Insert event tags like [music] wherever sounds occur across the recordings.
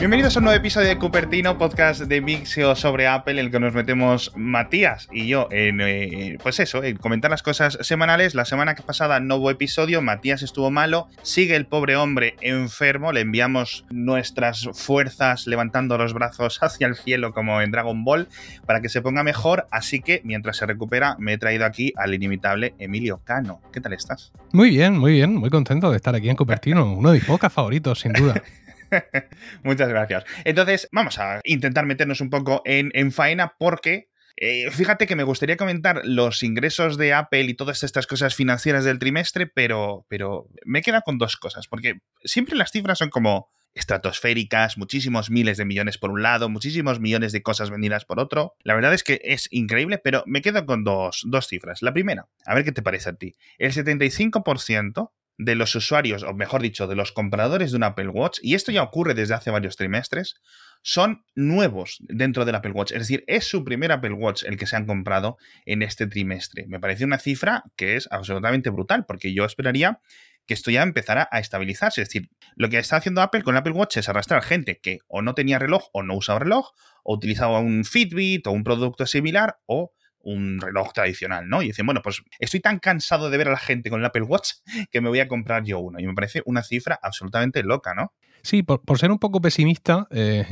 Bienvenidos a un nuevo episodio de Cupertino, podcast de Mixio sobre Apple, en el que nos metemos Matías y yo en, eh, pues eso, en comentar las cosas semanales. La semana pasada no hubo episodio, Matías estuvo malo, sigue el pobre hombre enfermo, le enviamos nuestras fuerzas levantando los brazos [laughs] hacia el cielo como en Dragon Ball para que se ponga mejor, así que mientras se recupera me he traído aquí al inimitable Emilio Cano. ¿Qué tal estás? Muy bien, muy bien, muy contento de estar aquí en Cupertino, uno de mis pocas favoritos, sin duda. [laughs] [laughs] Muchas gracias. Entonces, vamos a intentar meternos un poco en, faena porque eh, fíjate que me gustaría comentar los ingresos de Apple y todas estas cosas financieras del trimestre, pero, pero me queda con dos cosas, porque siempre las cifras son como estratosféricas, muchísimos miles de millones por un lado, muchísimos millones de cosas vendidas por otro. La verdad es que es increíble, pero me quedo con dos, dos cifras. La primera, a ver qué te parece a ti. El 75% de los usuarios, o mejor dicho, de los compradores de un Apple Watch, y esto ya ocurre desde hace varios trimestres, son nuevos dentro del Apple Watch. Es decir, es su primer Apple Watch el que se han comprado en este trimestre. Me parece una cifra que es absolutamente brutal, porque yo esperaría que esto ya empezara a estabilizarse. Es decir, lo que está haciendo Apple con Apple Watch es arrastrar gente que o no tenía reloj o no usaba reloj, o utilizaba un Fitbit o un producto similar, o un reloj tradicional, ¿no? Y dicen, bueno, pues estoy tan cansado de ver a la gente con el Apple Watch que me voy a comprar yo uno. Y me parece una cifra absolutamente loca, ¿no? Sí, por, ser un poco pesimista, eh,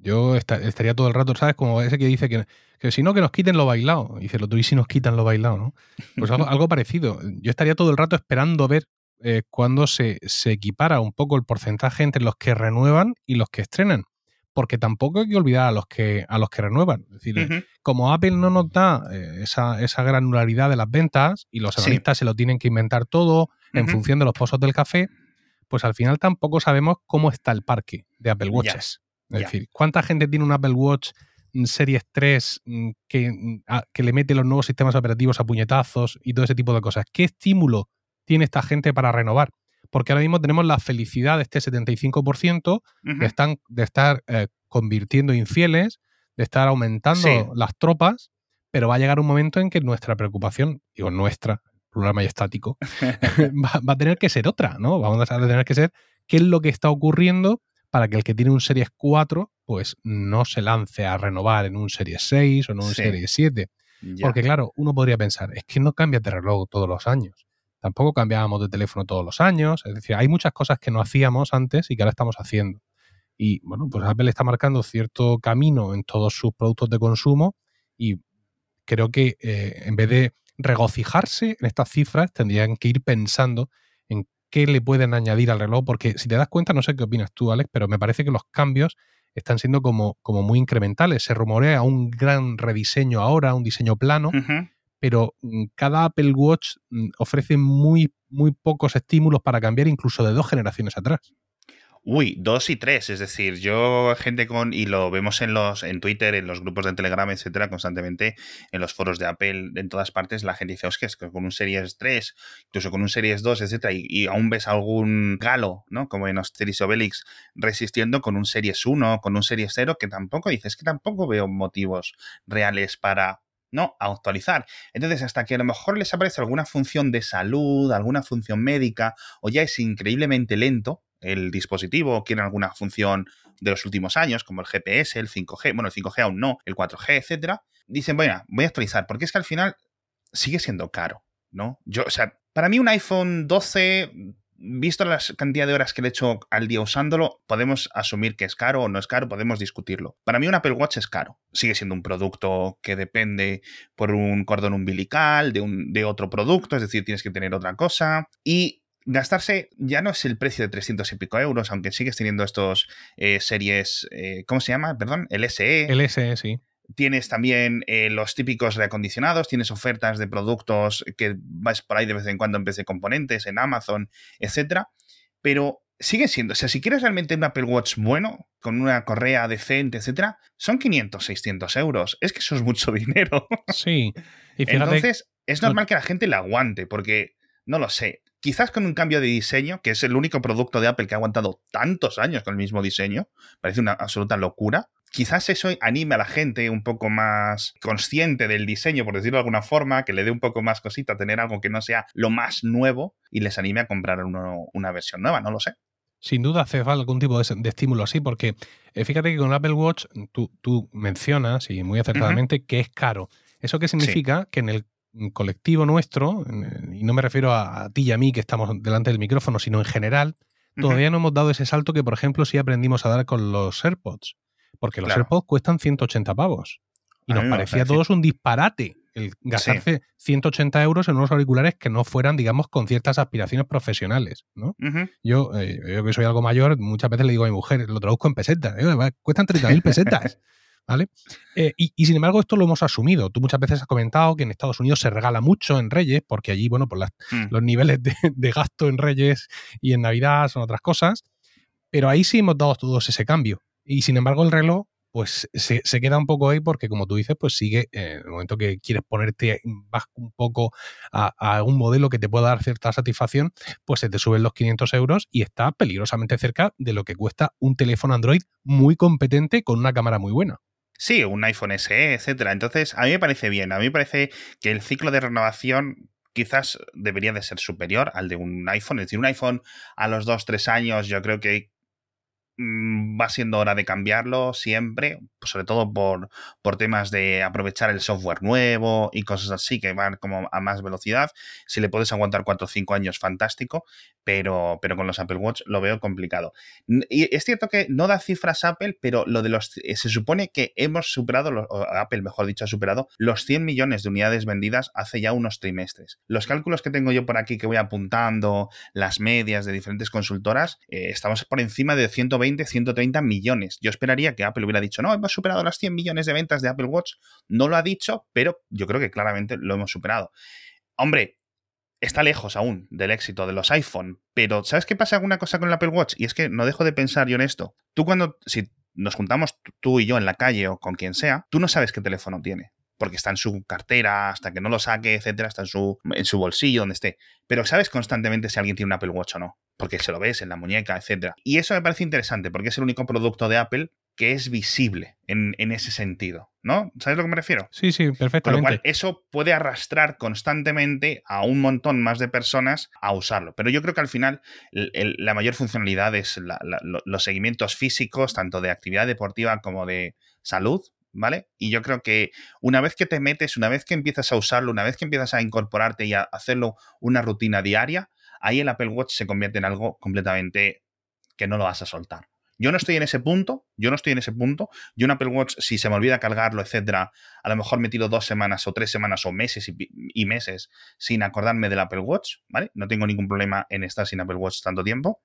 yo estaría todo el rato, ¿sabes? Como ese que dice que, que si no, que nos quiten lo bailado. Y dice, lo tú y si nos quitan lo bailado, ¿no? Pues [laughs] algo, parecido. Yo estaría todo el rato esperando ver eh, cuándo se, se equipara un poco el porcentaje entre los que renuevan y los que estrenan porque tampoco hay que olvidar a los que, a los que renuevan. Es decir, como Apple no nos da eh, esa, esa, granularidad de las ventas y los analistas se lo tienen que inventar todo en función de los pozos del café, pues al final tampoco sabemos cómo está el parque de Apple Watches. Es decir, ¿cuánta gente tiene un Apple Watch Series 3 mm, que, mm, que le mete los nuevos sistemas operativos a puñetazos y todo ese tipo de cosas? ¿Qué estímulo tiene esta gente para renovar? Porque ahora mismo tenemos la felicidad de este 75% de, están, de estar eh, convirtiendo infieles, de estar aumentando las tropas, pero va a llegar un momento en que nuestra preocupación, digo nuestra, plural majestático, [laughs] va, va, a tener que ser otra, ¿no? Vamos a tener que ser qué es lo que está ocurriendo para que el que tiene un Series 4 pues no se lance a renovar en un Series 6 o en un Series 7. Porque claro, uno podría pensar, es que no cambia de reloj todos los años. Tampoco cambiábamos de teléfono todos los años. Es decir, hay muchas cosas que no hacíamos antes y que ahora estamos haciendo. Y bueno, pues Apple está marcando cierto camino en todos sus productos de consumo y creo que eh, en vez de regocijarse en estas cifras, tendrían que ir pensando en qué le pueden añadir al reloj, porque si te das cuenta, no sé qué opinas tú, Alex, pero me parece que los cambios están siendo como, como muy incrementales. Se rumorea un gran rediseño ahora, un diseño plano, pero mm, cada Apple Watch mm, ofrece muy, muy pocos estímulos para cambiar incluso de dos generaciones atrás. Uy, dos y tres, es decir, yo gente con, y lo vemos en los, en Twitter, en los grupos de Telegram, etcétera, constantemente, en los foros de Apple, en todas partes, la gente dice, que es que con un Series 3, incluso con un Series 2, etcétera, y, aún ves algún galo, ¿no? Como en Asterix Obelix, resistiendo con un Series 1, con un Series 0, que tampoco dices que tampoco veo motivos reales para no a actualizar. Entonces, hasta que a lo mejor les aparece alguna función de salud, alguna función médica, o ya es increíblemente lento el dispositivo, o quieren alguna función de los últimos años, como el GPS, el 5G, bueno, el 5G aún no, el 4G, etcétera, dicen, bueno, voy a actualizar, porque es que al final sigue siendo caro, ¿no? Yo, o sea, para mí un iPhone 12 visto la cantidad de horas que le he hecho al día usándolo, podemos asumir que es caro o no es caro, podemos discutirlo. Para mí un Apple Watch es caro. Sigue siendo un producto que depende por un cordón umbilical, de, un, de otro producto, es decir, tienes que tener otra cosa. Y gastarse ya no es el precio de 300 y pico euros, aunque sigues teniendo estos eh, series, eh, ¿cómo se llama? Perdón, el SE. El SE, sí. Tienes también eh, los típicos reacondicionados, tienes ofertas de productos que vas por ahí de vez en cuando en vez de componentes, en Amazon, etcétera. Pero sigue siendo, o sea, si quieres realmente un Apple Watch bueno, con una correa decente, etcétera, son 500, 600 euros. Es que eso es mucho [laughs] dinero. Sí. Y Entonces, es normal que la gente la aguante, porque, no lo sé, quizás con un cambio de diseño, que es el único producto de Apple que ha aguantado tantos años con el mismo diseño, parece una absoluta locura. Quizás eso anime a la gente un poco más consciente del diseño, por decirlo de alguna forma, que le dé un poco más cosita tener algo que no sea lo más nuevo y les anime a comprar una versión nueva, no lo sé. Sin duda hace falta algún tipo de, estímulo así, porque eh, fíjate que con Apple Watch tú, tú mencionas, y muy acertadamente, que es caro. ¿Eso qué significa? Que en el colectivo nuestro, y no me refiero a, ti y a mí que estamos delante del micrófono, sino en general, todavía no hemos dado ese salto que, por ejemplo, sí aprendimos a dar con los AirPods. Porque los AirPods cuestan 180 pavos. Y nos parecía a todos un disparate el gastarse 180 euros en unos auriculares que no fueran, digamos, con ciertas aspiraciones profesionales, ¿no? yo, eh, yo que soy algo mayor, muchas veces le digo a mi mujer, lo traduzco en pesetas, cuestan 30.000 pesetas. [laughs] ¿Vale? Eh, y, sin embargo, esto lo hemos asumido. Tú muchas veces has comentado que en Estados Unidos se regala mucho en Reyes, porque allí, bueno, pues mm. los niveles de, de, gasto en Reyes y en Navidad son otras cosas. Pero ahí sí hemos dado todos ese cambio. Y sin embargo, el reloj pues se, queda un poco ahí porque, como tú dices, pues sigue, en el momento que quieres ponerte vas un poco a, un modelo que te pueda dar cierta satisfacción, pues se te suben los 500 euros y está peligrosamente cerca de lo que cuesta un teléfono Android muy competente con una cámara muy buena. Sí, un iPhone SE, etcétera. Entonces, a mí me parece bien. A mí me parece que el ciclo de renovación quizás debería de ser superior al de un iPhone. Es decir, un iPhone a los 2-3 años yo creo que va siendo hora de cambiarlo siempre, sobre todo por, por temas de aprovechar el software nuevo y cosas así que van como a más velocidad. Si le puedes aguantar 4 o 5 años, fantástico, pero, pero con los Apple Watch lo veo complicado. Y es cierto que no da cifras Apple, pero lo de los eh, se supone que hemos superado, Apple mejor dicho, ha superado los 100 millones de unidades vendidas hace ya unos trimestres. Los cálculos que tengo yo por aquí que voy apuntando, las medias de diferentes consultoras, eh, estamos por encima de 120 130 millones. Yo esperaría que Apple hubiera dicho, no, hemos superado las 100 millones de ventas de Apple Watch. No lo ha dicho, pero yo creo que claramente lo hemos superado. Hombre, está lejos aún del éxito de los iPhone, pero ¿sabes qué pasa alguna cosa con el Apple Watch? Y es que no dejo de pensar yo en esto. Tú cuando, si nos juntamos tú y yo en la calle o con quien sea, tú no sabes qué teléfono tiene porque está en su cartera, hasta que no lo saque, etcétera, está en su, en su bolsillo, donde esté. Pero sabes constantemente si alguien tiene un Apple Watch o no, porque se lo ves en la muñeca, etcétera. Y eso me parece interesante, porque es el único producto de Apple que es visible en, ese sentido, ¿no? ¿Sabes a lo que me refiero? Sí, sí, perfectamente. Con lo cual, eso puede arrastrar constantemente a un montón más de personas a usarlo. Pero yo creo que al final la mayor funcionalidad es los seguimientos físicos, tanto de actividad deportiva como de salud, ¿vale? Y yo creo que una vez que te metes, una vez que empiezas a usarlo, una vez que empiezas a incorporarte y a hacerlo una rutina diaria, ahí el Apple Watch se convierte en algo completamente que no lo vas a soltar. Yo no estoy en ese punto, yo no estoy en ese punto. Yo un Apple Watch, si se me olvida cargarlo, etcétera, a lo mejor me tiro dos semanas o tres semanas o meses y, y meses sin acordarme del Apple Watch, ¿vale? No tengo ningún problema en estar sin Apple Watch tanto tiempo.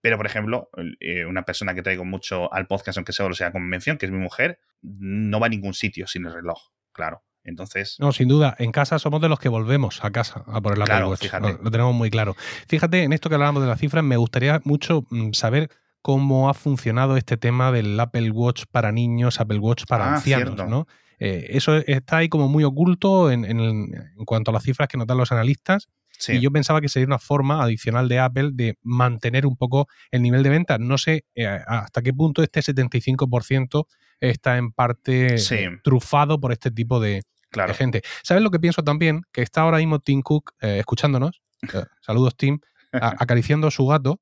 Pero, por ejemplo, eh, una persona que traigo mucho al podcast, aunque solo sea con mención, que es mi mujer, no va a ningún sitio sin el reloj, claro. Entonces. No, sin duda. En casa somos de los que volvemos a casa a poner la claro, Watch. Lo tenemos muy claro. Fíjate, en esto que hablábamos de las cifras, me gustaría mucho mm, saber cómo ha funcionado este tema del Apple Watch para niños, Apple Watch para ah, ancianos, ¿no? Eh, eso está ahí como muy oculto en, en, cuanto a las cifras que nos dan los analistas. Y yo pensaba que sería una forma adicional de Apple de mantener un poco el nivel de venta. No sé eh, hasta qué punto este 75% está en parte eh, trufado por este tipo de, gente. ¿Sabes lo que pienso también? Que está ahora mismo Tim Cook eh, escuchándonos. [laughs] saludos, Tim. acariciando a su gato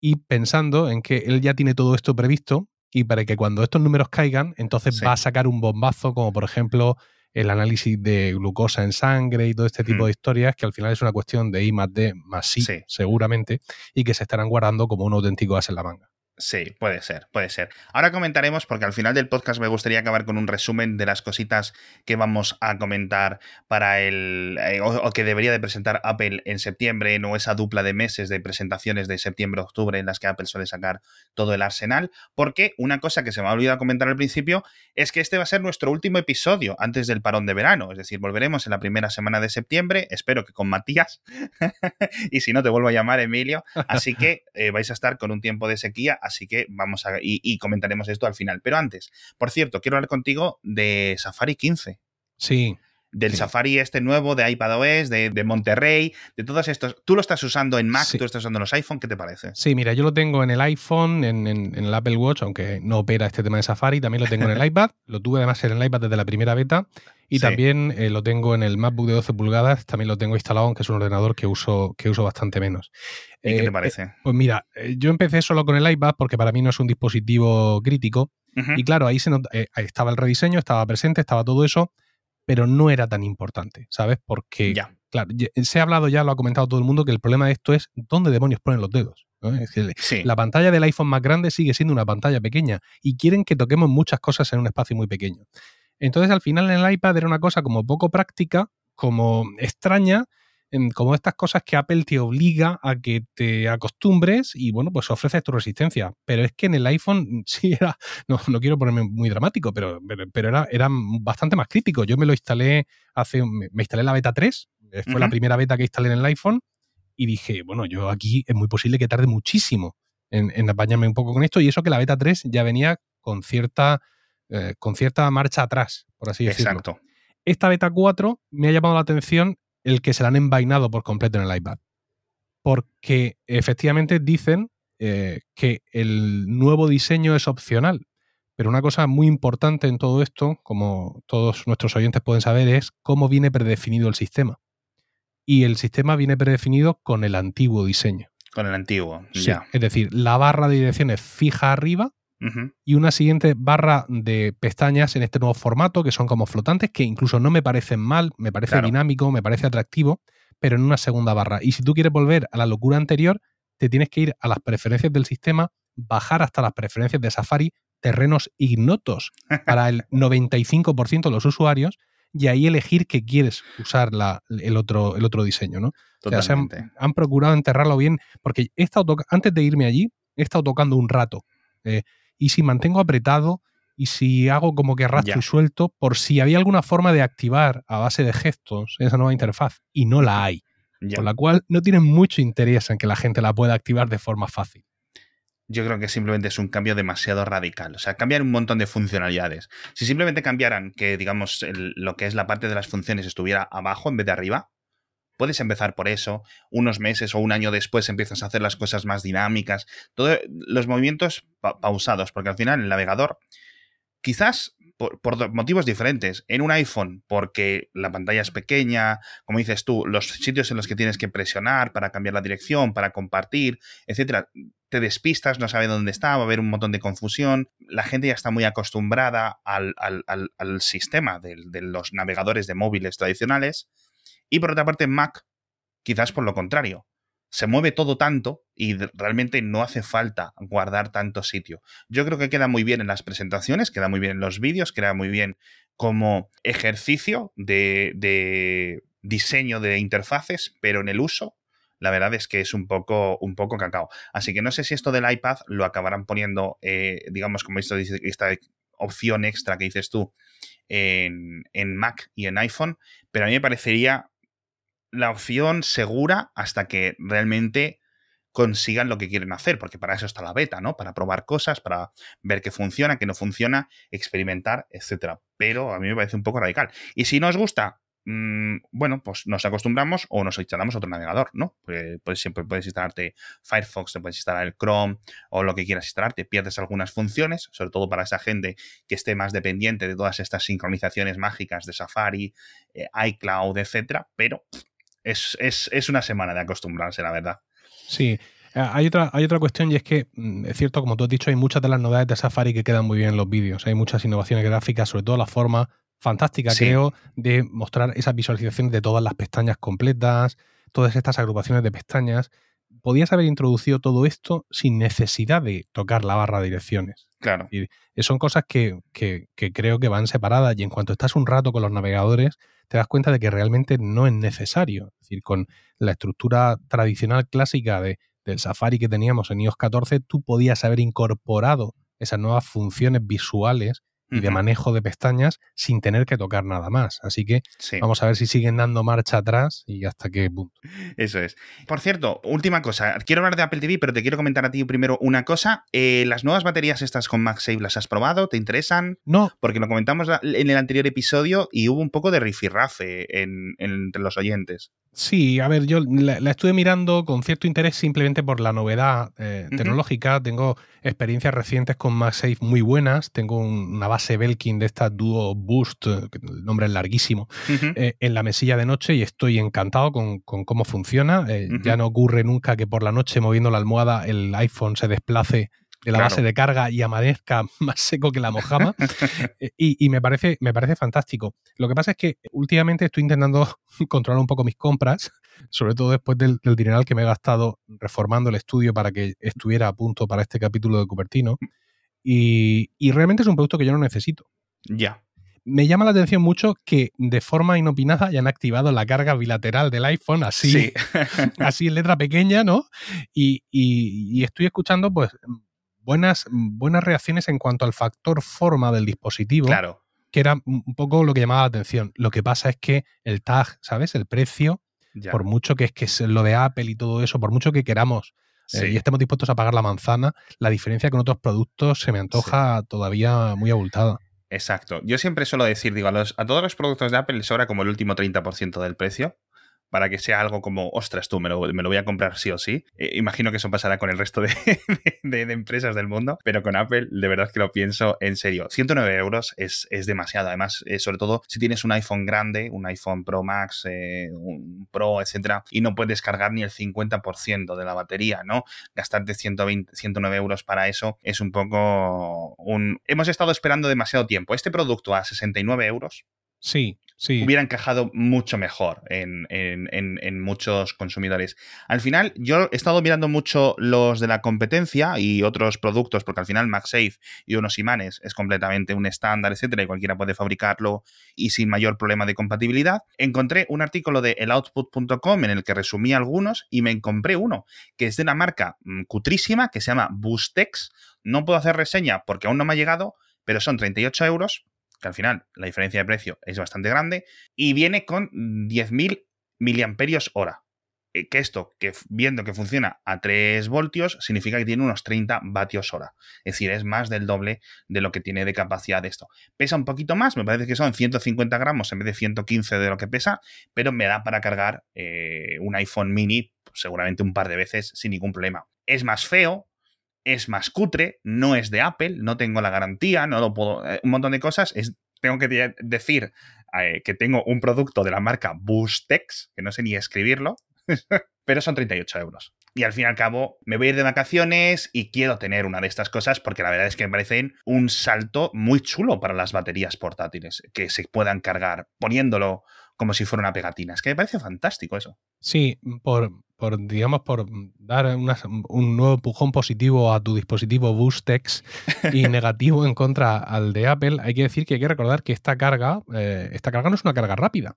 y pensando en que él ya tiene todo esto previsto y para que cuando estos números caigan, entonces va a sacar un bombazo como por ejemplo el análisis de glucosa en sangre y todo este tipo mm. de historias, que al final es una cuestión de I más D más sí, seguramente, y que se estarán guardando como un auténtico as en la manga. Sí, puede ser, puede ser. Ahora comentaremos, porque al final del podcast me gustaría acabar con un resumen de las cositas que vamos a comentar para el. Eh, o, que debería de presentar Apple en septiembre, no esa dupla de meses de presentaciones de septiembre-octubre en las que Apple suele sacar todo el arsenal. Porque una cosa que se me ha olvidado comentar al principio es que este va a ser nuestro último episodio antes del parón de verano. Es decir, volveremos en la primera semana de septiembre, espero que con Matías. [laughs] y si no, te vuelvo a llamar, Emilio. Así que eh, vais a estar con un tiempo de sequía así que vamos a y, comentaremos esto al final. Pero antes, por cierto, quiero hablar contigo de Safari 15. Sí. Del Safari este nuevo, de iPadOS, de, de Monterrey, de todos estos. Tú lo estás usando en Mac, tú estás usando en los iPhone, ¿qué te parece? Sí, mira, yo lo tengo en el iPhone, en, el Apple Watch, aunque no opera este tema de Safari, también lo tengo en el [laughs] iPad, lo tuve además en el iPad desde la primera beta y también eh, lo tengo en el MacBook de 12 pulgadas, también lo tengo instalado, aunque es un ordenador que uso, que uso bastante menos. ¿Y qué te eh, parece? pues mira, yo empecé solo con el iPad porque para mí no es un dispositivo crítico. Y claro, ahí se estaba el rediseño, estaba presente, estaba todo eso, pero no era tan importante, ¿sabes? Porque, ya. claro, se ha hablado ya, lo ha comentado todo el mundo, que el problema de esto es dónde demonios ponen los dedos. La pantalla del iPhone más grande sigue siendo una pantalla pequeña y quieren que toquemos muchas cosas en un espacio muy pequeño. Entonces, al final en el iPad era una cosa como poco práctica, como extraña, como estas cosas que Apple te obliga a que te acostumbres y bueno, pues ofreces tu resistencia. Pero es que en el iPhone [laughs] sí era, no, no quiero ponerme muy dramático, pero, pero, era, era, bastante más crítico. Yo me lo instalé hace, me instalé la beta 3, eh, fue la primera beta que instalé en el iPhone y dije, bueno, yo aquí es muy posible que tarde muchísimo en, en apañarme un poco con esto y eso que la beta 3 ya venía con cierta, eh, con cierta marcha atrás, por así decirlo. Exacto. Esta beta 4 me ha llamado la atención el que se la han envainado por completo en el iPad. Porque efectivamente dicen eh, que el nuevo diseño es opcional. Pero una cosa muy importante en todo esto, como todos nuestros oyentes pueden saber, es cómo viene predefinido el sistema. Y el sistema viene predefinido con el antiguo diseño. Con el antiguo, ya. Es decir, la barra de direcciones fija arriba y una siguiente barra de pestañas en este nuevo formato que son como flotantes, que incluso no me parecen mal, me parece dinámico, me parece atractivo, pero en una segunda barra. Y si tú quieres volver a la locura anterior, te tienes que ir a las preferencias del sistema, bajar hasta las preferencias de Safari, terrenos ignotos [laughs] para el 95% de los usuarios, y ahí elegir que quieres usar el, otro, el otro diseño, ¿no? han, procurado enterrarlo bien, porque he estado antes de irme allí, he estado tocando un rato. Eh, y si mantengo apretado y si hago como que arrastro y suelto, por si había alguna forma de activar a base de gestos esa nueva interfaz y no la hay. Con la cual no tienen mucho interés en que la gente la pueda activar de forma fácil. Yo creo que simplemente es un cambio demasiado radical. O sea, cambiar un montón de funcionalidades. Si simplemente cambiaran que, digamos, lo que es la parte de las funciones estuviera abajo en vez de arriba, Puedes empezar por eso, unos meses o un año después empiezas a hacer las cosas más dinámicas, todos los movimientos pausados, porque al final el navegador, quizás por, motivos diferentes, en un iPhone, porque la pantalla es pequeña, como dices tú, los sitios en los que tienes que presionar para cambiar la dirección, para compartir, etcétera, te despistas, no sabes dónde está, va a haber un montón de confusión. La gente ya está muy acostumbrada al, sistema de los navegadores de móviles tradicionales y por otra parte, Mac, quizás por lo contrario, se mueve todo tanto y realmente no hace falta guardar tanto sitio. Yo creo que queda muy bien en las presentaciones, queda muy bien en los vídeos, queda muy bien como ejercicio de, diseño de interfaces, pero en el uso, la verdad es que es un poco, un poco cacao. Así que no sé si esto del iPad lo acabarán poniendo, eh, digamos, como esto, esta opción extra que dices tú en, en Mac y en iPhone, pero a mí me parecería la opción segura hasta que realmente consigan lo que quieren hacer, porque para eso está la beta, ¿no? Para probar cosas, para ver qué funciona, qué no funciona, experimentar, etcétera. Pero a mí me parece un poco radical. Y si no os gusta, mm, bueno, pues nos acostumbramos o nos instalamos otro navegador, ¿no? Pues, pues, siempre puedes instalarte Firefox, te puedes instalar el Chrome o lo que quieras instalarte, pierdes algunas funciones, sobre todo para esa gente que esté más dependiente de todas estas sincronizaciones mágicas de Safari, eh, iCloud, etcétera, pero es, una semana de acostumbrarse, la verdad. Sí, eh, hay otra, hay otra cuestión y es que, mm, es cierto, como tú has dicho, hay muchas de las novedades de Safari que quedan muy bien en los vídeos. Hay muchas innovaciones gráficas, sobre todo la forma fantástica, creo, de mostrar esas visualizaciones de todas las pestañas completas, todas estas agrupaciones de pestañas. Podías haber introducido todo esto sin necesidad de tocar la barra de direcciones. Claro. Y son cosas que, que creo que van separadas y en cuanto estás un rato con los navegadores, te das cuenta de que realmente no es necesario. Es decir, con la estructura tradicional clásica de, del Safari que teníamos en iOS 14, tú podías haber incorporado esas nuevas funciones visuales y de manejo de pestañas sin tener que tocar nada más. Así que Sí. vamos a ver si siguen dando marcha atrás y hasta qué punto. Eso es. Por cierto, última cosa. Quiero hablar de Apple TV, pero te quiero comentar a ti primero una cosa. Eh, ¿Las nuevas baterías estas con MagSafe las has probado? ¿Te interesan? No, Porque lo comentamos en el anterior episodio y hubo un poco de rifirrafe en, en- entre los oyentes. Sí, a ver, yo la, la estuve mirando con cierto interés simplemente por la novedad eh, tecnológica. Tengo experiencias recientes con MagSafe muy buenas. Tengo un- una base Belkin de esta Duo Boost, que el nombre es larguísimo, eh, en la mesilla de noche y estoy encantado con, con cómo funciona. Eh. Ya no ocurre nunca que por la noche moviendo la almohada el iPhone se desplace de la Claro. base de carga y amanezca [laughs] más seco que la mojama. [laughs] Eh, y y me, parece, me parece fantástico. Lo que pasa es que últimamente estoy intentando [laughs] controlar un poco mis compras, sobre todo después del, del dineral que me he gastado reformando el estudio para que estuviera a punto para este capítulo de Cupertino. Y, y realmente es un producto que yo no necesito. Ya. Me llama la atención mucho que de forma inopinada hayan activado la carga bilateral del iPhone así, Sí. [laughs] así en letra pequeña, ¿no? Y, y- y estoy escuchando pues buenas, buenas reacciones en cuanto al factor forma del dispositivo, claro. que era un un poco lo que llamaba la atención. Lo que pasa es que el tag, ¿sabes? El precio, Ya. por mucho que es que es lo de Apple y todo eso, por mucho que queramos eh, y estemos dispuestos a pagar la manzana, la diferencia con otros productos se me antoja todavía muy abultada. Exacto. Yo siempre suelo decir, digo, a, los- a todos los productos de Apple les sobra como el último 30% del precio para que sea algo como, ostras, tú, me lo, voy a comprar sí o sí. Eh, imagino que eso pasará con el resto de, [laughs] de- de empresas del mundo, pero con Apple de verdad que lo pienso en serio. 109 euros es, es demasiado. Además, eh, sobre todo si tienes un iPhone grande, un iPhone Pro Max, eh, un Pro, etcétera, y no puedes cargar ni el 50% de la batería, ¿no? Gastarte 120, 109 euros para eso es un poco un... Hemos estado esperando demasiado tiempo. Este producto a 69 euros Sí, sí. hubiera encajado mucho mejor en, en- en- en muchos consumidores. Al final, yo he estado mirando mucho los de la competencia y otros productos, porque al final MagSafe y unos imanes es completamente un estándar, etcétera, y cualquiera puede fabricarlo y sin mayor problema de compatibilidad. Encontré un artículo de eloutput.com en el que resumía algunos y me compré uno que es de una marca mm, cutrísima que se llama Boostex. No puedo hacer reseña porque aún no me ha llegado, pero son 38 euros que al final la diferencia de precio es bastante grande, y viene con 10.000 miliamperios hora. Eh, Que esto, que viendo que funciona a 3 voltios, significa que tiene unos 30 vatios hora. Es decir, es más del doble de lo que tiene de capacidad esto. Pesa un poquito más, me parece que son 150 gramos en vez de 115 de lo que pesa, pero me da para cargar eh, un iPhone mini seguramente un par de veces sin ningún problema. Es más feo, es más cutre, no es de Apple, no tengo la garantía, no lo puedo. eh, un montón de cosas. Es, tengo que de- decir eh, que tengo un producto de la marca Boostex, que no sé ni escribirlo, [laughs] pero son 38 euros. Y al fin y al cabo, me voy a ir de vacaciones y quiero tener una de estas cosas porque la verdad es que me parecen un salto muy chulo para las baterías portátiles, que se puedan cargar poniéndolo como si fuera una pegatina. Es que me parece fantástico eso. Sí, por, por digamos, por dar una- un nuevo empujón positivo a tu dispositivo Boostex y [laughs] negativo en contra al de Apple, hay que decir que hay que recordar que esta carga, eh, esta carga no es una carga rápida.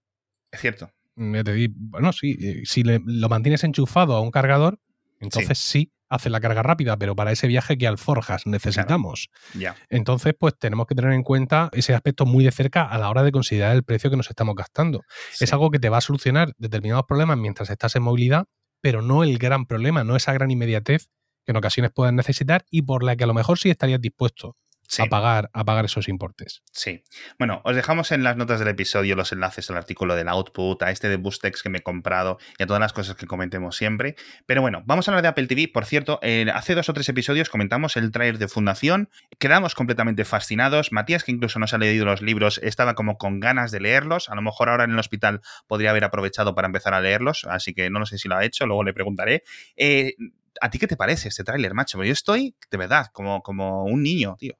Es cierto. Te bueno, sí, eh, si le- lo mantienes enchufado a un cargador, entonces sí. Hace la carga rápida, pero para ese viaje que alforjas necesitamos. Ya. Entonces, pues tenemos que tener en cuenta ese aspecto muy de cerca a la hora de considerar el precio que nos estamos gastando. Es algo que te va a solucionar determinados problemas mientras estás en movilidad, pero no el gran problema, no esa gran inmediatez que en ocasiones puedas necesitar y por la que a lo mejor sí estarías dispuesto Sí. a, pagar, a pagar esos importes. Sí. Bueno, os dejamos en las notas del episodio los enlaces al artículo del Output, a este de Boostex que me he comprado y a todas las cosas que comentemos siempre. Pero bueno, vamos a hablar de Apple TV. Por cierto, eh, hace dos o tres episodios comentamos el trailer de Fundación. Quedamos completamente fascinados. Matías, que incluso no se ha leído los libros, estaba como con ganas de leerlos. A lo mejor ahora en el hospital podría haber aprovechado para empezar a leerlos, así que no lo sé si lo ha hecho, luego le preguntaré. Eh, ¿A ti qué te parece este tráiler, macho? Yo estoy, de verdad, como, como un niño, tío.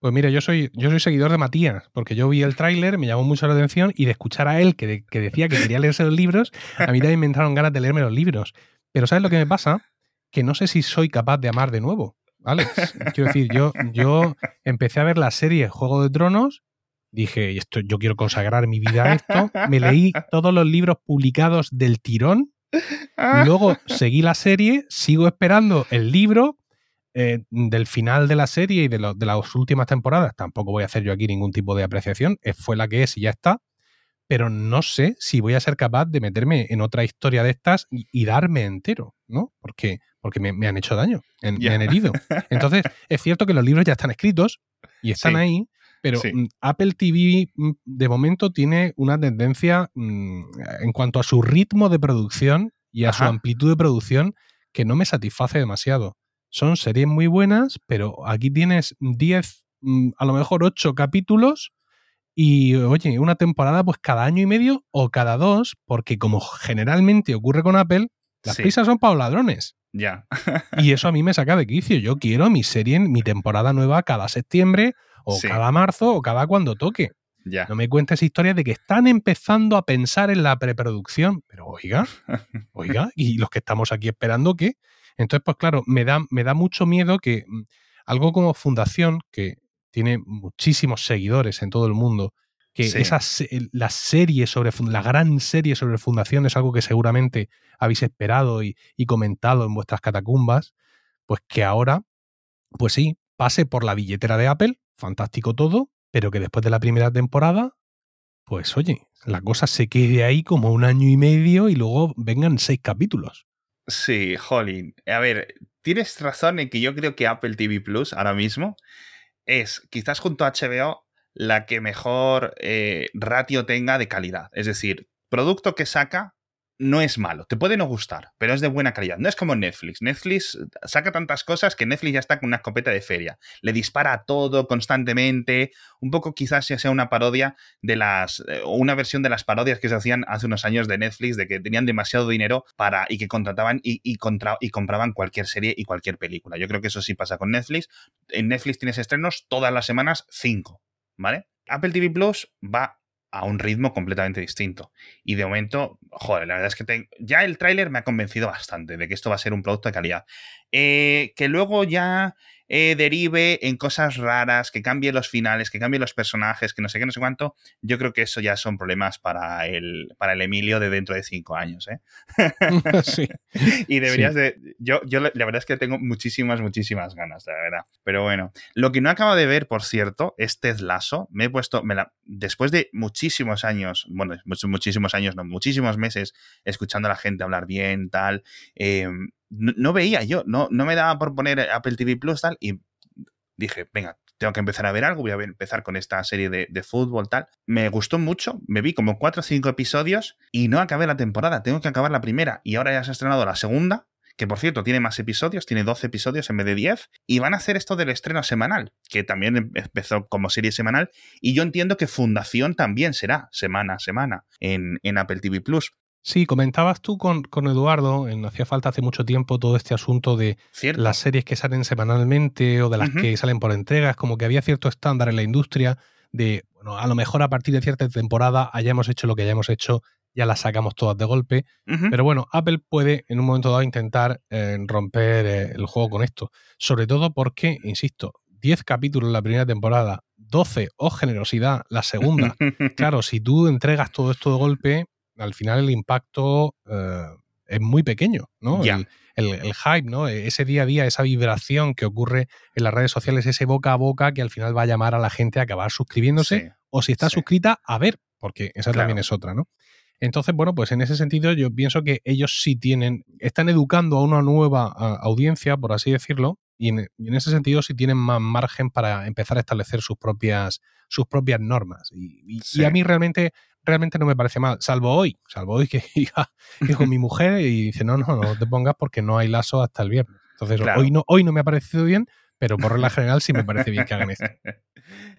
Pues mira, yo soy, yo soy seguidor de Matías, porque yo vi el tráiler, me llamó mucho la atención y de escuchar a él que, de- que decía que quería leerse los libros, a mí también me entraron ganas de leerme los libros. Pero ¿sabes lo que me pasa? Que no sé si soy capaz de amar de nuevo, Alex. Quiero decir, yo, yo empecé a ver la serie Juego de Tronos, dije, esto, yo quiero consagrar mi vida a esto, me leí todos los libros publicados del tirón, luego seguí la serie, sigo esperando el libro, eh, del final de la serie y de, de, las últimas temporadas, tampoco voy a hacer yo aquí ningún tipo de apreciación, fue la que es y ya está, pero no sé si voy a ser capaz de meterme en otra historia de estas y, darme entero, ¿no? Porque, porque me, han hecho daño, me han herido. Entonces, es cierto que los libros ya están escritos y están ahí, pero mm, Apple TV mm, de momento tiene una tendencia mm, en cuanto a su ritmo de producción y a su amplitud de producción que no me satisface demasiado. Son series muy buenas, pero aquí tienes 10, a lo mejor 8 capítulos y, oye, una temporada pues cada año y medio o cada dos, porque como generalmente ocurre con Apple, las prisas son para los ladrones. Ya. y eso a mí me saca de quicio. Yo quiero mi serie, mi temporada nueva cada septiembre o cada marzo o cada cuando toque. Ya. No me cuentes historias de que están empezando a pensar en la preproducción. Pero oiga, oiga, y los que estamos aquí esperando qué. Entonces, pues claro, me da, me da mucho miedo que mm, algo como Fundación, que tiene muchísimos seguidores en todo el mundo, que esa, la serie sobre la gran serie sobre Fundación es algo que seguramente habéis esperado y, y comentado en vuestras catacumbas, pues que ahora, pues sí, pase por la billetera de Apple, fantástico todo, pero que después de la primera temporada, pues oye, la cosa se quede ahí como un año y medio y luego vengan seis capítulos. Sí, Jolín. A ver, tienes razón en que yo creo que Apple TV Plus ahora mismo es, quizás junto a HBO, la que mejor eh, ratio tenga de calidad. Es decir, producto que saca no es malo. Te puede no gustar, pero es de buena calidad. No es como Netflix. Netflix saca tantas cosas que Netflix ya está con una escopeta de feria. Le dispara a todo constantemente. Un poco quizás sea una parodia de las. Eh, o una versión de las parodias que se hacían hace unos años de Netflix, de que tenían demasiado dinero para. y que contrataban y, y, y compraban cualquier serie y cualquier película. Yo creo que eso sí pasa con Netflix. En Netflix tienes estrenos todas las semanas, cinco. ¿Vale? Apple TV Plus va a un ritmo completamente distinto. Y de momento, joder, la verdad es que ya el tráiler me ha convencido bastante de que esto va a ser un producto de calidad. Eh, que luego ya eh, derive en cosas raras, que cambie los finales, que cambie los personajes, que no sé qué, no sé cuánto, yo creo que eso ya son problemas para el, para el Emilio de dentro de cinco años. ¿eh? [laughs] sí. [laughs] y deberías de... Yo, yo la verdad es que tengo muchísimas, muchísimas ganas, la verdad. Pero bueno, lo que no acabo de ver, por cierto, es Ted Lasso. Me he puesto, me la, después de muchísimos años, bueno, muchísimos años, no, muchísimos meses escuchando a la gente hablar bien, tal, eh, no, veía yo, no, no me daba por poner Apple TV Plus tal y dije, venga, tengo que empezar a ver algo, voy a empezar con esta serie de, de, fútbol tal. Me gustó mucho, me vi como cuatro o cinco episodios y no acabé la temporada, tengo que acabar la primera y ahora ya se ha estrenado la segunda, que por cierto tiene más episodios, tiene 12 episodios en vez de 10, y van a hacer esto del estreno semanal, que también em, empezó como serie semanal, y yo entiendo que Fundación también será semana a semana en, en Apple TV Plus. Sí, comentabas tú con, Eduardo, en hacía falta hace mucho tiempo todo este asunto de las series que salen semanalmente o de las que salen por entregas, como que había cierto estándar en la industria de, bueno, a lo mejor a partir de cierta temporada hayamos hecho lo que hayamos hecho, ya las sacamos todas de golpe. Pero bueno, Apple puede en un momento dado intentar eh, romper eh, el juego con esto. Sobre todo porque, insisto, 10 capítulos en la primera temporada, 12 o generosidad la segunda. [laughs] claro, si tú entregas todo esto de golpe, al final el impacto eh, es muy pequeño, ¿no? El, hype, ¿no? E, ese día a día, esa vibración que ocurre en las redes sociales, ese boca a boca que al final va a llamar a la gente a acabar suscribiéndose o si está suscrita, a ver, porque esa también es otra, ¿no? Entonces, bueno, pues en ese sentido yo pienso que ellos sí tienen, están educando a una nueva audiencia, por así decirlo, y en, ese sentido sí tienen más margen para empezar a establecer sus propias, sus propias normas. Y, y a mí realmente realmente no me parece mal, salvo hoy, salvo hoy que [laughs] iba, con mi mujer y dice, no, no, no te pongas porque no hay lazo hasta el viernes. Entonces, hoy, no, hoy no me ha parecido bien, pero por regla general sí me parece bien que hagan esto. [laughs]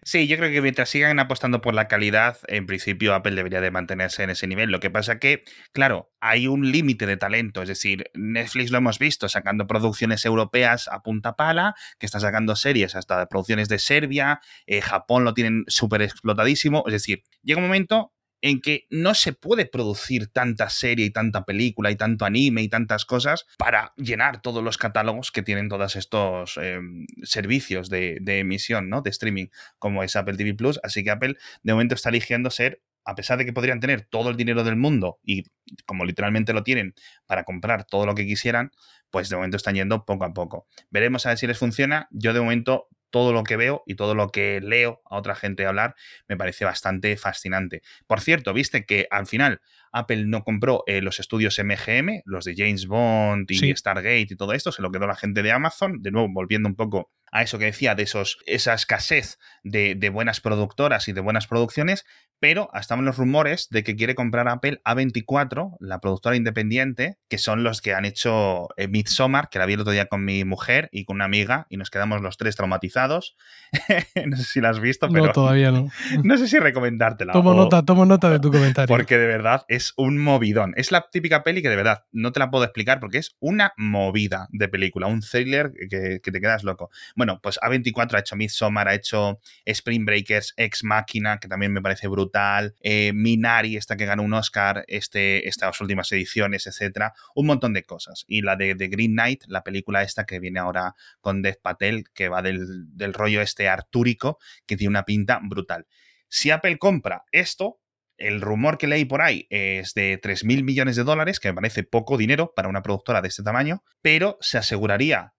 Sí, yo creo que mientras sigan apostando por la calidad, en principio Apple debería de mantenerse en ese nivel. Lo que pasa que, claro, hay un límite de talento. Es decir, Netflix lo hemos visto sacando producciones europeas a punta pala, que está sacando series hasta producciones de Serbia, eh, Japón lo tienen súper explotadísimo. Es decir, llega un momento en que no se puede producir tanta serie y tanta película y tanto anime y tantas cosas para llenar todos los catálogos que tienen todos estos em, servicios de, emisión, ¿no? De streaming, como es Apple TV Plus. Así que Apple de momento está eligiendo ser a pesar de que podrían tener todo el dinero del mundo y como literalmente lo tienen para comprar todo lo que quisieran, pues de momento están yendo poco a poco. Veremos a ver si les funciona. Yo de momento todo lo que veo y todo lo que leo a otra gente hablar me parece bastante fascinante. Por cierto, viste que al final Apple no compró eh, los estudios MGM, los de James Bond y Stargate y todo esto, se lo quedó la gente de Amazon, de nuevo volviendo un poco a eso que decía, de esos, esa escasez de, de buenas productoras y de buenas producciones, pero estaban los rumores de que quiere comprar Apple A24, la productora independiente, que son los que han hecho eh, Midsommar, que la vi el otro día con mi mujer y con una amiga, y nos quedamos los tres traumatizados. [laughs] no sé si la has visto, pero. No, todavía no. [laughs] no sé si recomendártela. Tomo nota, tomo nota de tu [laughs] comentario. Porque de verdad es un movidón. Es la típica peli que de verdad no te la puedo explicar porque es una movida de película, un thriller que, que te quedas loco. Bueno, pues A24 ha hecho Midsommar, ha hecho Spring Breakers, Ex Máquina, que también me parece brutal eh, Minari, esta que ganó un Oscar, este, estas últimas ediciones, etcétera, un montón de cosas. Y la de, Green Knight, la película esta que viene ahora con Dev Patel, que va del, rollo este artúrico, que tiene una pinta brutal. Si Apple compra esto, el rumor que leí por ahí es de 3 mil millones de dólares, que me parece poco dinero para una productora de este tamaño, pero se aseguraría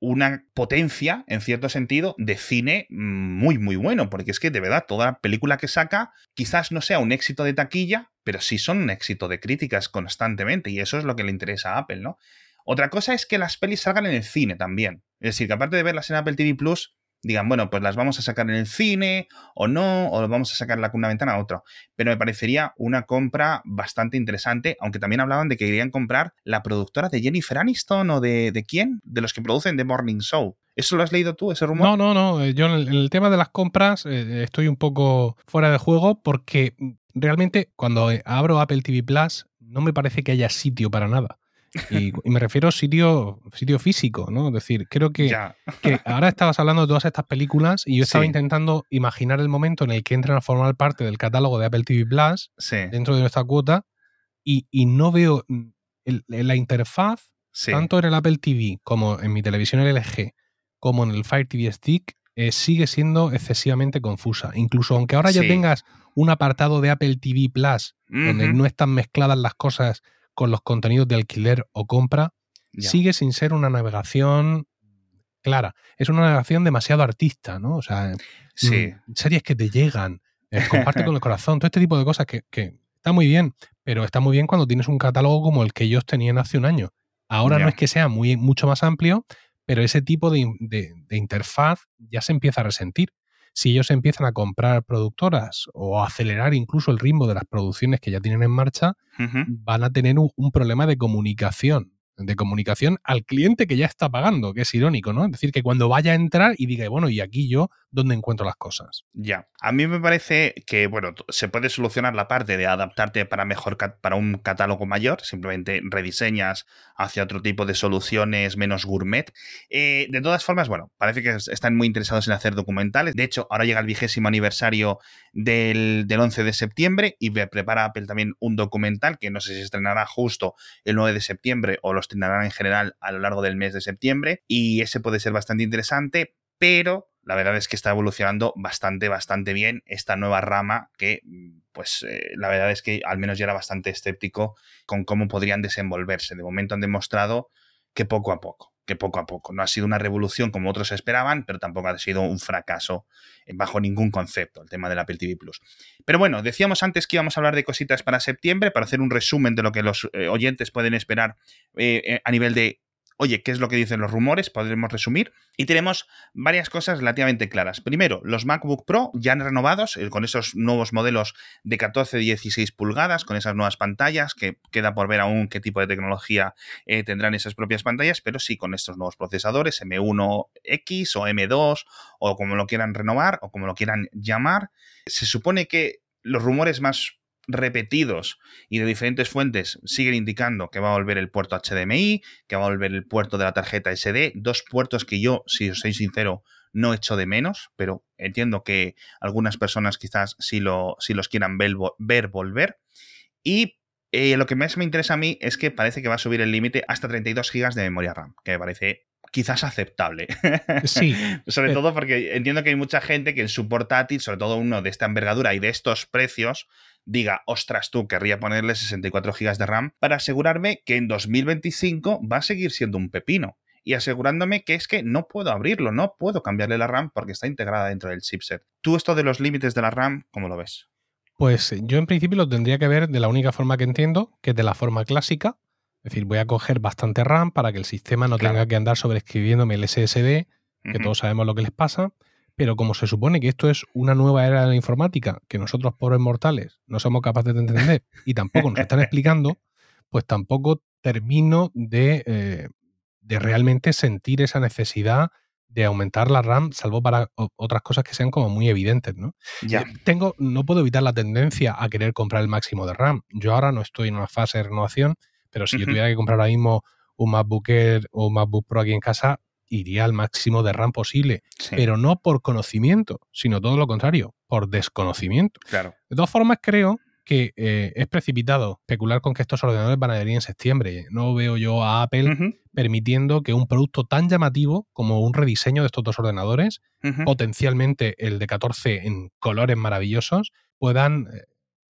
una potencia, en cierto sentido, de cine muy, muy bueno, porque es que de verdad toda película que saca quizás no sea un éxito de taquilla, pero sí son un éxito de críticas constantemente, y eso es lo que le interesa a Apple, ¿no? Otra cosa es que las pelis salgan en el cine también. Es decir, que aparte de verlas en Apple TV Plus, digan, bueno, pues las vamos a sacar en el cine o no, o vamos a sacar con una ventana a otro. Pero me parecería una compra bastante interesante, aunque también hablaban de que querían comprar la productora de Jennifer Aniston o de, de quién, de los que producen The Morning Show. ¿Eso lo has leído tú, ese rumor? No, no, no. Eh, yo en el, tema de las compras eh, estoy un poco fuera de juego porque realmente cuando abro Apple TV Plus no me parece que haya sitio para nada. Y, me refiero a sitio, sitio físico, ¿no? Es decir, creo que, que, ahora estabas hablando de todas estas películas y yo estaba intentando imaginar el momento en el que entran a formar parte del catálogo de Apple TV Plus dentro de nuestra cuota y, no veo la interfaz, tanto en el Apple TV como en mi televisión LG, como en el Fire TV Stick, eh, sigue siendo excesivamente confusa. Incluso aunque ahora ya tengas un apartado de Apple TV Plus, donde no están mezcladas las cosas con los contenidos de alquiler o compra, sigue sin ser una navegación clara. Es una navegación demasiado artista, ¿no? O sea, mm, series que te llegan, eh, comparte con el [laughs] corazón, todo este tipo de cosas que, está muy bien, pero está muy bien cuando tienes un catálogo como el que ellos tenían hace un año. Ahora no es que sea muy, mucho más amplio, pero ese tipo de, interfaz ya se empieza a resentir si ellos empiezan a comprar productoras o a acelerar incluso el ritmo de las producciones que ya tienen en marcha, van a tener un, problema de comunicación de comunicación al cliente que ya está pagando, que es irónico, ¿no? Es decir, que cuando vaya a entrar y diga, bueno, y aquí yo, ¿dónde encuentro las cosas? Ya, a mí me parece que, bueno, se puede solucionar la parte de adaptarte para mejor para un catálogo mayor, simplemente rediseñas hacia otro tipo de soluciones menos gourmet. Eh, de todas formas, bueno, parece que están muy interesados en hacer documentales. De hecho, ahora llega el vigésimo aniversario del, del 11 de septiembre y prepara Apple también un documental que no sé si estrenará justo el 9 de septiembre o lo estrenarán en general a lo largo del mes de septiembre y ese puede ser bastante interesante, pero la verdad es que está evolucionando bastante, bastante bien esta nueva rama que, pues, eh, la verdad es que al menos yo era bastante escéptico con cómo podrían desenvolverse. De momento han demostrado que poco a poco que poco a poco. No ha sido una revolución como otros esperaban, pero tampoco ha sido un fracaso bajo ningún concepto el tema del Apple TV Plus. Pero bueno, decíamos antes que íbamos a hablar de cositas para septiembre, para hacer un resumen de lo que los eh, oyentes pueden esperar eh, eh, a nivel de oye, ¿qué es lo que dicen los rumores? Podremos resumir. Y tenemos varias cosas relativamente claras. Primero, los MacBook Pro ya han renovados eh, con esos nuevos modelos de 14 y 16 pulgadas, con esas nuevas pantallas, que queda por ver aún qué tipo de tecnología eh, tendrán esas propias pantallas, pero sí con estos nuevos procesadores, M1X o M2, o como lo quieran renovar, o como lo quieran llamar. Se supone que los rumores más repetidos y de diferentes fuentes siguen indicando que va a volver el puerto HDMI, que va a volver el puerto de la tarjeta SD, dos puertos que yo, si os soy sincero, no echo de menos, pero entiendo que algunas personas quizás sí, lo, los quieran ver, volver. Y eh, lo que más me interesa a mí es que parece que va a subir el límite hasta 32 GB de memoria RAM, que me parece quizás aceptable. Sí. [laughs] sobre eh. todo porque entiendo que hay mucha gente que en su portátil, sobre todo uno de esta envergadura y de estos precios, diga, ostras, tú, querría ponerle 64 GB de RAM para asegurarme que en 2025 va a seguir siendo un pepino. Y asegurándome que es que no puedo abrirlo, no puedo cambiarle la RAM porque está integrada dentro del chipset. ¿Tú esto de los límites de la RAM, cómo lo ves? Pues yo en principio lo tendría que ver de la única forma que entiendo, que es de la forma clásica. Es decir, voy a coger bastante RAM para que el sistema no Claro. tenga que andar sobreescribiéndome el SSD, que todos sabemos lo que les pasa. Pero como se supone que esto es una nueva era de la informática, que nosotros pobres mortales no somos capaces de entender y tampoco nos están [laughs] explicando, pues tampoco termino de, eh, de realmente sentir esa necesidad de aumentar la RAM, salvo para otras cosas que sean como muy evidentes, ¿no? Ya. Eh, Tengo, no puedo evitar la tendencia a querer comprar el máximo de RAM. Yo ahora no estoy en una fase de renovación, pero si yo tuviera que comprar ahora mismo un MacBook Air o un MacBook Pro aquí en casa, iría al máximo de RAM posible. Sí, Pero no por conocimiento, sino todo lo contrario, por desconocimiento. claro. De todas formas, creo que eh, es precipitado especular con que estos ordenadores van a venir en septiembre. No veo yo a Apple permitiendo que un producto tan llamativo como un rediseño de estos dos ordenadores potencialmente el de 14 en colores maravillosos, puedan eh,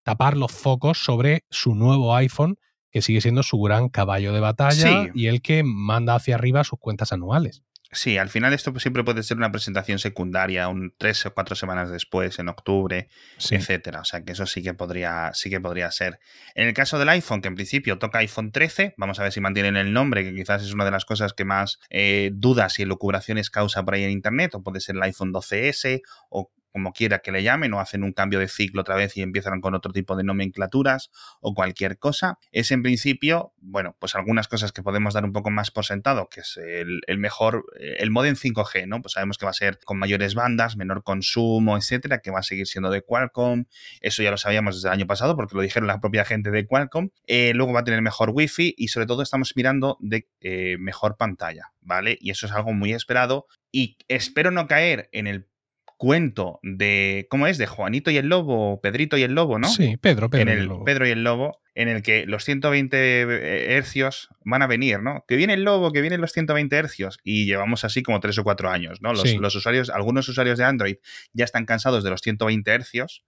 tapar los focos sobre su nuevo iPhone, que sigue siendo su gran caballo de batalla Sí. y el que manda hacia arriba sus cuentas anuales. Sí, al final esto pues siempre puede ser una presentación secundaria, un tres o cuatro semanas después, en octubre, Sí. etcétera. O sea que eso sí que podría, sí que podría ser. En el caso del iPhone, que en principio toca iPhone 13, vamos a ver si mantienen el nombre, que quizás es una de las cosas que más eh, dudas y elucubraciones causa por ahí en internet, o puede ser el iPhone 12S, o como quiera que le llamen, o hacen un cambio de ciclo otra vez y empiezan con otro tipo de nomenclaturas o cualquier cosa. Es en principio, bueno, pues algunas cosas que podemos dar un poco más por sentado, que es el, mejor, eh, el modem 5G, ¿no? Pues sabemos que va a ser con mayores bandas, menor consumo, etcétera, que va a seguir siendo de Qualcomm. Eso ya lo sabíamos desde el año pasado porque lo dijeron la propia gente de Qualcomm. Eh, luego va a tener mejor Wi-Fi y sobre todo estamos mirando de eh, mejor pantalla, ¿vale? Y eso es algo muy esperado y espero no caer en el cuento de, ¿cómo es? De Juanito y el Lobo, Pedrito y el Lobo, ¿no? Sí, Pedro, Pedro. en el el lobo. Pedro y el Lobo, en el que los 120 hercios van a venir, ¿no? Que viene el Lobo, que vienen los 120 hercios. Y llevamos así como tres o cuatro años, ¿no? Los, Sí. los usuarios, algunos usuarios de Android ya están cansados de los 120 hercios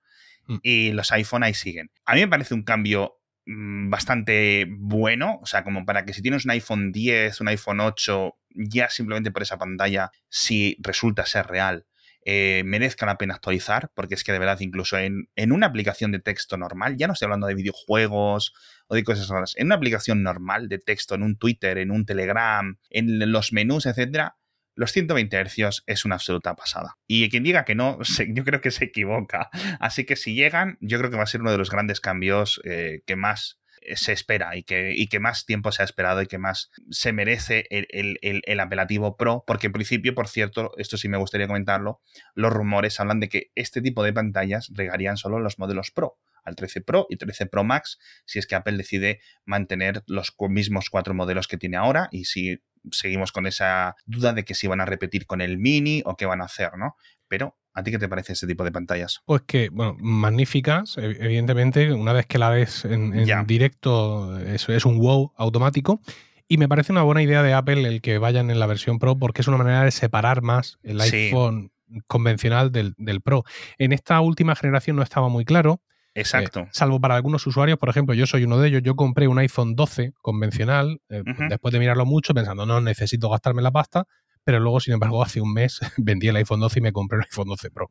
Mm. y los iPhone ahí siguen. A mí me parece un cambio mm, bastante bueno, o sea, como para que si tienes un iPhone 10, un iPhone 8, ya simplemente por esa pantalla, si resulta ser real, eh, merezca la pena actualizar, porque es que de verdad, incluso en, en una aplicación de texto normal, ya no estoy hablando de videojuegos o de cosas raras, en una aplicación normal de texto, en un Twitter, en un Telegram, en los menús, etcétera, los 120 Hz es una absoluta pasada. Y quien diga que no, [laughs] se- yo creo que se equivoca. Así que si llegan, yo creo que va a ser uno de los grandes cambios eh, que más se espera y que, y que más tiempo se ha esperado y que más se merece el, el- el- el apelativo Pro, porque en principio, por cierto, esto sí me gustaría comentarlo, los rumores hablan de que este tipo de pantallas regarían solo los modelos Pro, al 13 Pro y 13 Pro Max, si es que Apple decide mantener los mismos cuatro modelos que tiene ahora y si seguimos con esa duda de que si van a repetir con el mini o qué van a hacer, ¿no? Pero, ¿a ti qué te parece este tipo de pantallas? Pues que, bueno, magníficas, ev- evidentemente, una vez que la ves en, directo, eso es un wow automático. Y me parece una buena idea de Apple el que vayan en la versión Pro, porque es una manera de separar más el Sí. iPhone convencional del, del Pro. En esta última generación no estaba muy claro, Exacto. eh, salvo para algunos usuarios, por ejemplo, yo soy uno de ellos, yo compré un iPhone 12 convencional, eh, después de mirarlo mucho, pensando, no necesito gastarme la pasta, pero luego, sin embargo, hace un mes [laughs] vendí el iPhone 12 y me compré un iPhone 12 Pro,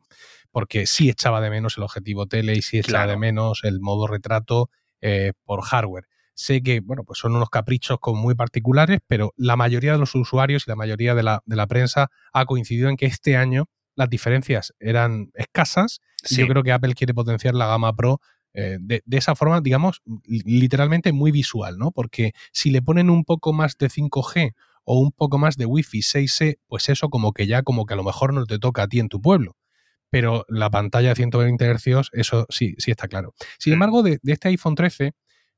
porque sí echaba de menos el objetivo tele y sí echaba Claro. de menos el modo retrato eh, por hardware. Sé que, bueno, pues son unos caprichos como muy particulares, pero la mayoría de los usuarios y la mayoría de la, de la prensa ha coincidido en que este año las diferencias eran escasas y yo creo que Apple quiere potenciar la gama Pro eh, de, de esa forma, digamos, li- literalmente muy visual, ¿no? Porque si le ponen un poco más de 5G o un poco más de Wi-Fi 6E, pues eso como que ya como que a lo mejor no te toca a ti en tu pueblo. Pero la pantalla de 120 Hz, eso sí, sí está claro. Sin Mm. embargo, de, de este iPhone 13,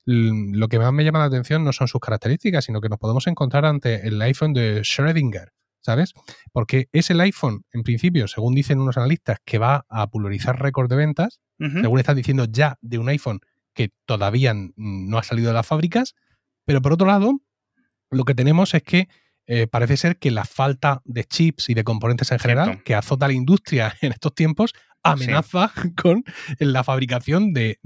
l- lo que más me llama la atención no son sus características, sino que nos podemos encontrar ante el iPhone de Schrödinger, ¿sabes? Porque es el iPhone, en principio, según dicen unos analistas, que va a pulverizar récord de ventas, Ujú. según están diciendo ya de un iPhone que todavía no ha salido de las fábricas, pero por otro lado, lo que tenemos es que eh, parece ser que la falta de chips y de componentes en general que azota la industria [laughs] en estos tiempos amenaza [laughs] con la fabricación de,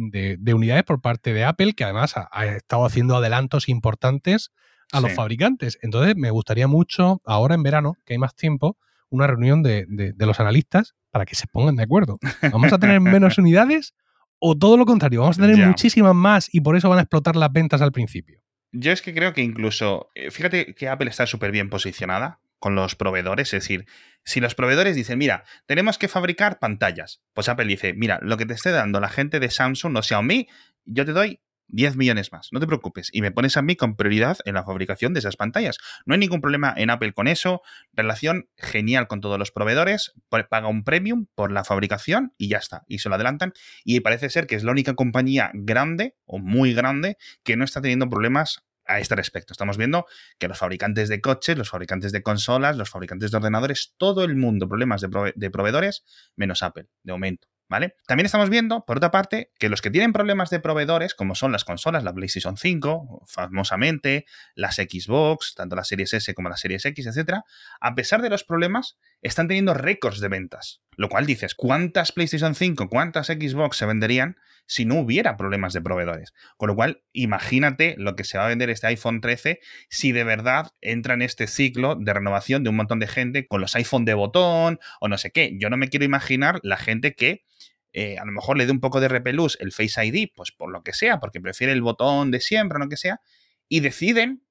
unidades por parte de Apple, que además ha, estado haciendo adelantos importantes a los fabricantes. Entonces, me gustaría mucho, ahora en verano, que hay más tiempo, una reunión de, los analistas para que se pongan de acuerdo. ¿Vamos a tener menos [laughs] unidades o todo lo contrario? Vamos a tener muchísimas más y por eso van a explotar las ventas al principio. Yo es que creo que incluso, eh, fíjate que Apple está súper bien posicionada con los proveedores, es decir, si los proveedores dicen, mira, tenemos que fabricar pantallas, pues Apple dice, mira, lo que te esté dando la gente de Samsung o Xiaomi, yo te doy 10 millones más, no te preocupes, y me pones a mí con prioridad en la fabricación de esas pantallas. No hay ningún problema en Apple con eso, relación genial con todos los proveedores, paga un premium por la fabricación y ya está, y se lo adelantan, y parece ser que es la única compañía grande o muy grande que no está teniendo problemas a este respecto. Estamos viendo que los fabricantes de coches, los fabricantes de consolas, los fabricantes de ordenadores, todo el mundo problemas de, proveedores, menos Apple, de momento. ¿Vale? También estamos viendo, por otra parte, que los que tienen problemas de proveedores, como son las consolas, la PlayStation 5, famosamente, las Xbox, tanto la Series S como la Series X, etc., a pesar de los problemas, están teniendo récords de ventas. Lo cual dices, ¿cuántas PlayStation 5, cuántas Xbox se venderían si no hubiera problemas de proveedores? Con lo cual, imagínate lo que se va a vender este iPhone 13 si de verdad entra en este ciclo de renovación de un montón de gente con los iPhone de botón o no sé qué. Yo no me quiero imaginar la gente que eh, a lo mejor le dé un poco de repelús el Face ID, pues por lo que sea, porque prefiere el botón de siempre o lo que sea, y deciden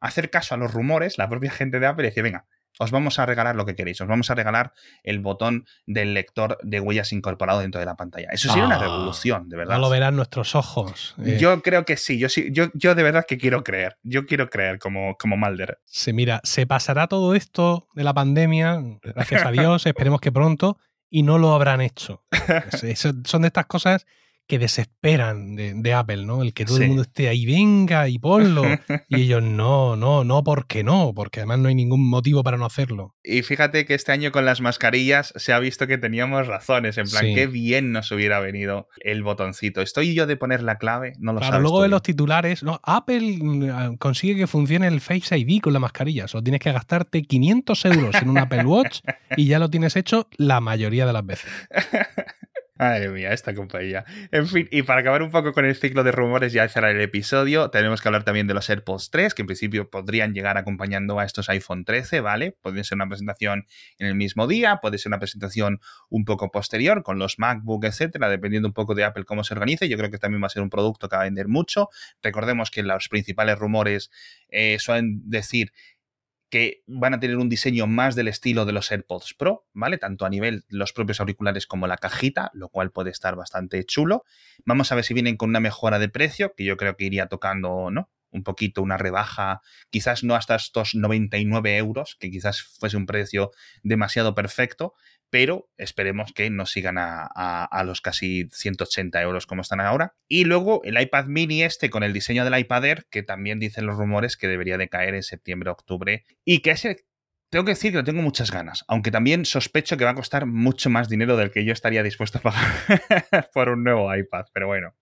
hacer caso a los rumores, la propia gente de Apple, y decir, venga, os vamos a regalar lo que queréis, os vamos a regalar el botón del lector de huellas incorporado dentro de la pantalla. Eso sería una ah, revolución, de verdad. No lo verán nuestros ojos. Eh. Yo creo que sí, yo sí, yo, yo de verdad que quiero creer, yo quiero creer como, como Malder. Se mira, se pasará todo esto de la pandemia, gracias a Dios, [laughs] esperemos que pronto, y no lo habrán hecho. [laughs] son de estas cosas que desesperan de, Apple, ¿no? El que todo el mundo esté ahí, venga y ponlo. [laughs] y ellos, no, no, no, ¿por qué no? Porque además no hay ningún motivo para no hacerlo. Y fíjate que este año con las mascarillas se ha visto que teníamos razones. En plan, qué bien nos hubiera venido el botoncito. ¿Estoy yo de poner la clave? No lo claro, luego de los titulares, no, Apple mm, consigue que funcione el Face ID con la mascarilla. Solo tienes que gastarte 500 euros en un Apple Watch y ya lo tienes hecho la mayoría de las veces. [laughs] Madre mía, esta compañía. En fin, y para acabar un poco con el ciclo de rumores, ya cerrar el episodio, tenemos que hablar también de los AirPods 3, que en principio podrían llegar acompañando a estos iPhone 13, ¿vale? Puede ser una presentación en el mismo día, puede ser una presentación un poco posterior, con los MacBook, etcétera, dependiendo un poco de Apple cómo se organice. Yo creo que también va a ser un producto que va a vender mucho. Recordemos que los principales rumores eh, suelen decir que van a tener un diseño más del estilo de los AirPods Pro, ¿vale? Tanto a nivel los propios auriculares como la cajita, lo cual puede estar bastante chulo. Vamos a ver si vienen con una mejora de precio, que yo creo que iría tocando, ¿no? Un poquito una rebaja, quizás no hasta estos 99 euros, que quizás fuese un precio demasiado perfecto, pero esperemos que no sigan a, los casi 180 euros como están ahora. Y luego el iPad mini este con el diseño del iPad Air, que también dicen los rumores que debería de caer en septiembre-octubre y que ese... Tengo que decir que lo tengo muchas ganas, aunque también sospecho que va a costar mucho más dinero del que yo estaría dispuesto a pagar [laughs] por un nuevo iPad, pero bueno.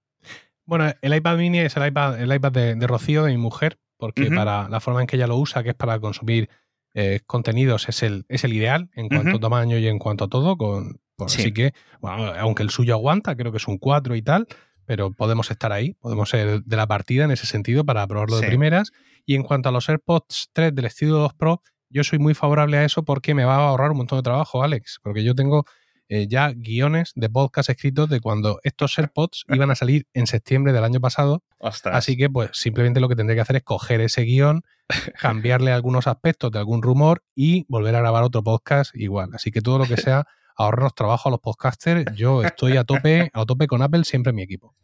Bueno, el iPad mini es el iPad, el iPad de, Rocío, de mi mujer, porque para la forma en que ella lo usa, que es para consumir eh, contenidos es el, es el ideal en cuanto a tamaño y en cuanto a todo. Con, pues, Así que, aunque el suyo aguanta, creo que es un 4 y tal, pero podemos estar ahí, podemos ser de la partida en ese sentido para probarlo de primeras. Y en cuanto a los AirPods 3 del estilo 2 Pro, yo soy muy favorable a eso porque me va a ahorrar un montón de trabajo, Alex, porque yo tengo eh, ya guiones de podcast escritos de cuando estos AirPods [laughs] iban a salir en septiembre del año pasado. Así que, pues, simplemente lo que tendré que hacer es coger ese guion, [laughs] cambiarle algunos aspectos de algún rumor y volver a grabar otro podcast igual. Así que todo lo que [laughs] sea ahorrarnos trabajo a los podcasters, yo estoy a tope, a tope con Apple, siempre en mi equipo.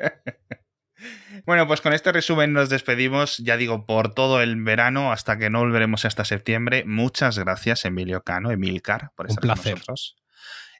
Bueno, pues con este resumen nos despedimos, ya digo, por todo el verano hasta que no volveremos hasta septiembre. Muchas gracias, Emilio Cano, Emilcar, por estar con nosotros.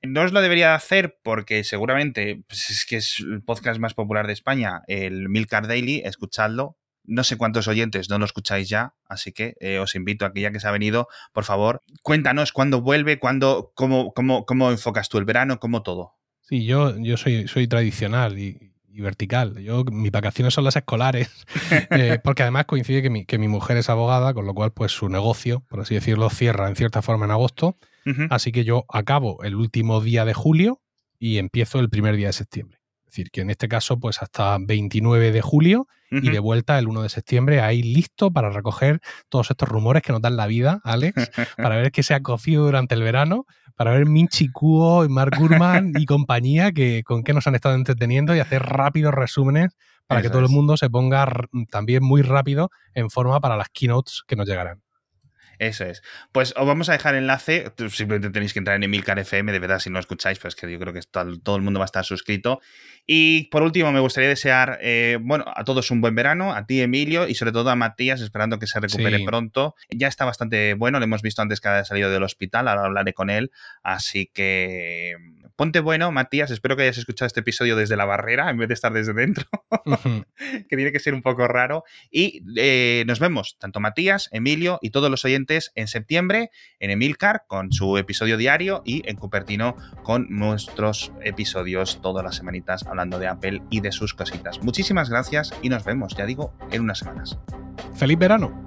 No os lo debería hacer porque seguramente pues es que es el podcast más popular de España, el Milcar Daily, escuchadlo. No sé cuántos oyentes no lo escucháis ya, así que eh, os invito a que ya que se ha venido, por favor, cuéntanos cuándo vuelve, cuándo, cómo, cómo, cómo enfocas tú el verano, cómo todo. Sí, yo, yo soy, soy tradicional y, vertical. Yo, mis vacaciones son las escolares, [laughs] eh, porque además coincide que mi, que mi mujer es abogada, con lo cual, pues su negocio, por así decirlo, cierra en cierta forma en agosto. Así que yo acabo el último día de julio y empiezo el primer día de septiembre. Es decir, que en este caso, pues hasta 29 de julio y de vuelta el 1 de septiembre, ahí listo para recoger todos estos rumores que nos dan la vida, Alex, [laughs] para ver qué se ha cocido durante el verano para ver Minchi Kuo, Mark Gurman y compañía que con qué nos han estado entreteniendo y hacer rápidos resúmenes para que todo el mundo se ponga también muy rápido en forma para las keynotes que nos llegarán. Eso es. Pues os vamos a dejar enlace. Simplemente tenéis que entrar en Emilcar FM, de verdad, si no escucháis, pues que yo creo que todo, el mundo va a estar suscrito. Y por último, me gustaría desear, eh, bueno, a todos un buen verano, a ti, Emilio, y sobre todo a Matías, esperando que se recupere pronto. Ya está bastante bueno, lo hemos visto antes que ha salido del hospital, ahora hablaré con él. Así que ponte bueno, Matías. Espero que hayas escuchado este episodio desde la barrera en vez de estar desde dentro, [laughs] que tiene que ser un poco raro. Y eh, nos vemos, tanto Matías, Emilio y todos los oyentes, en septiembre en Emilcar con su episodio diario y en Cupertino con nuestros episodios todas las semanitas hablando de Apple y de sus cositas. Muchísimas gracias y nos vemos, ya digo, en unas semanas. ¡Feliz verano!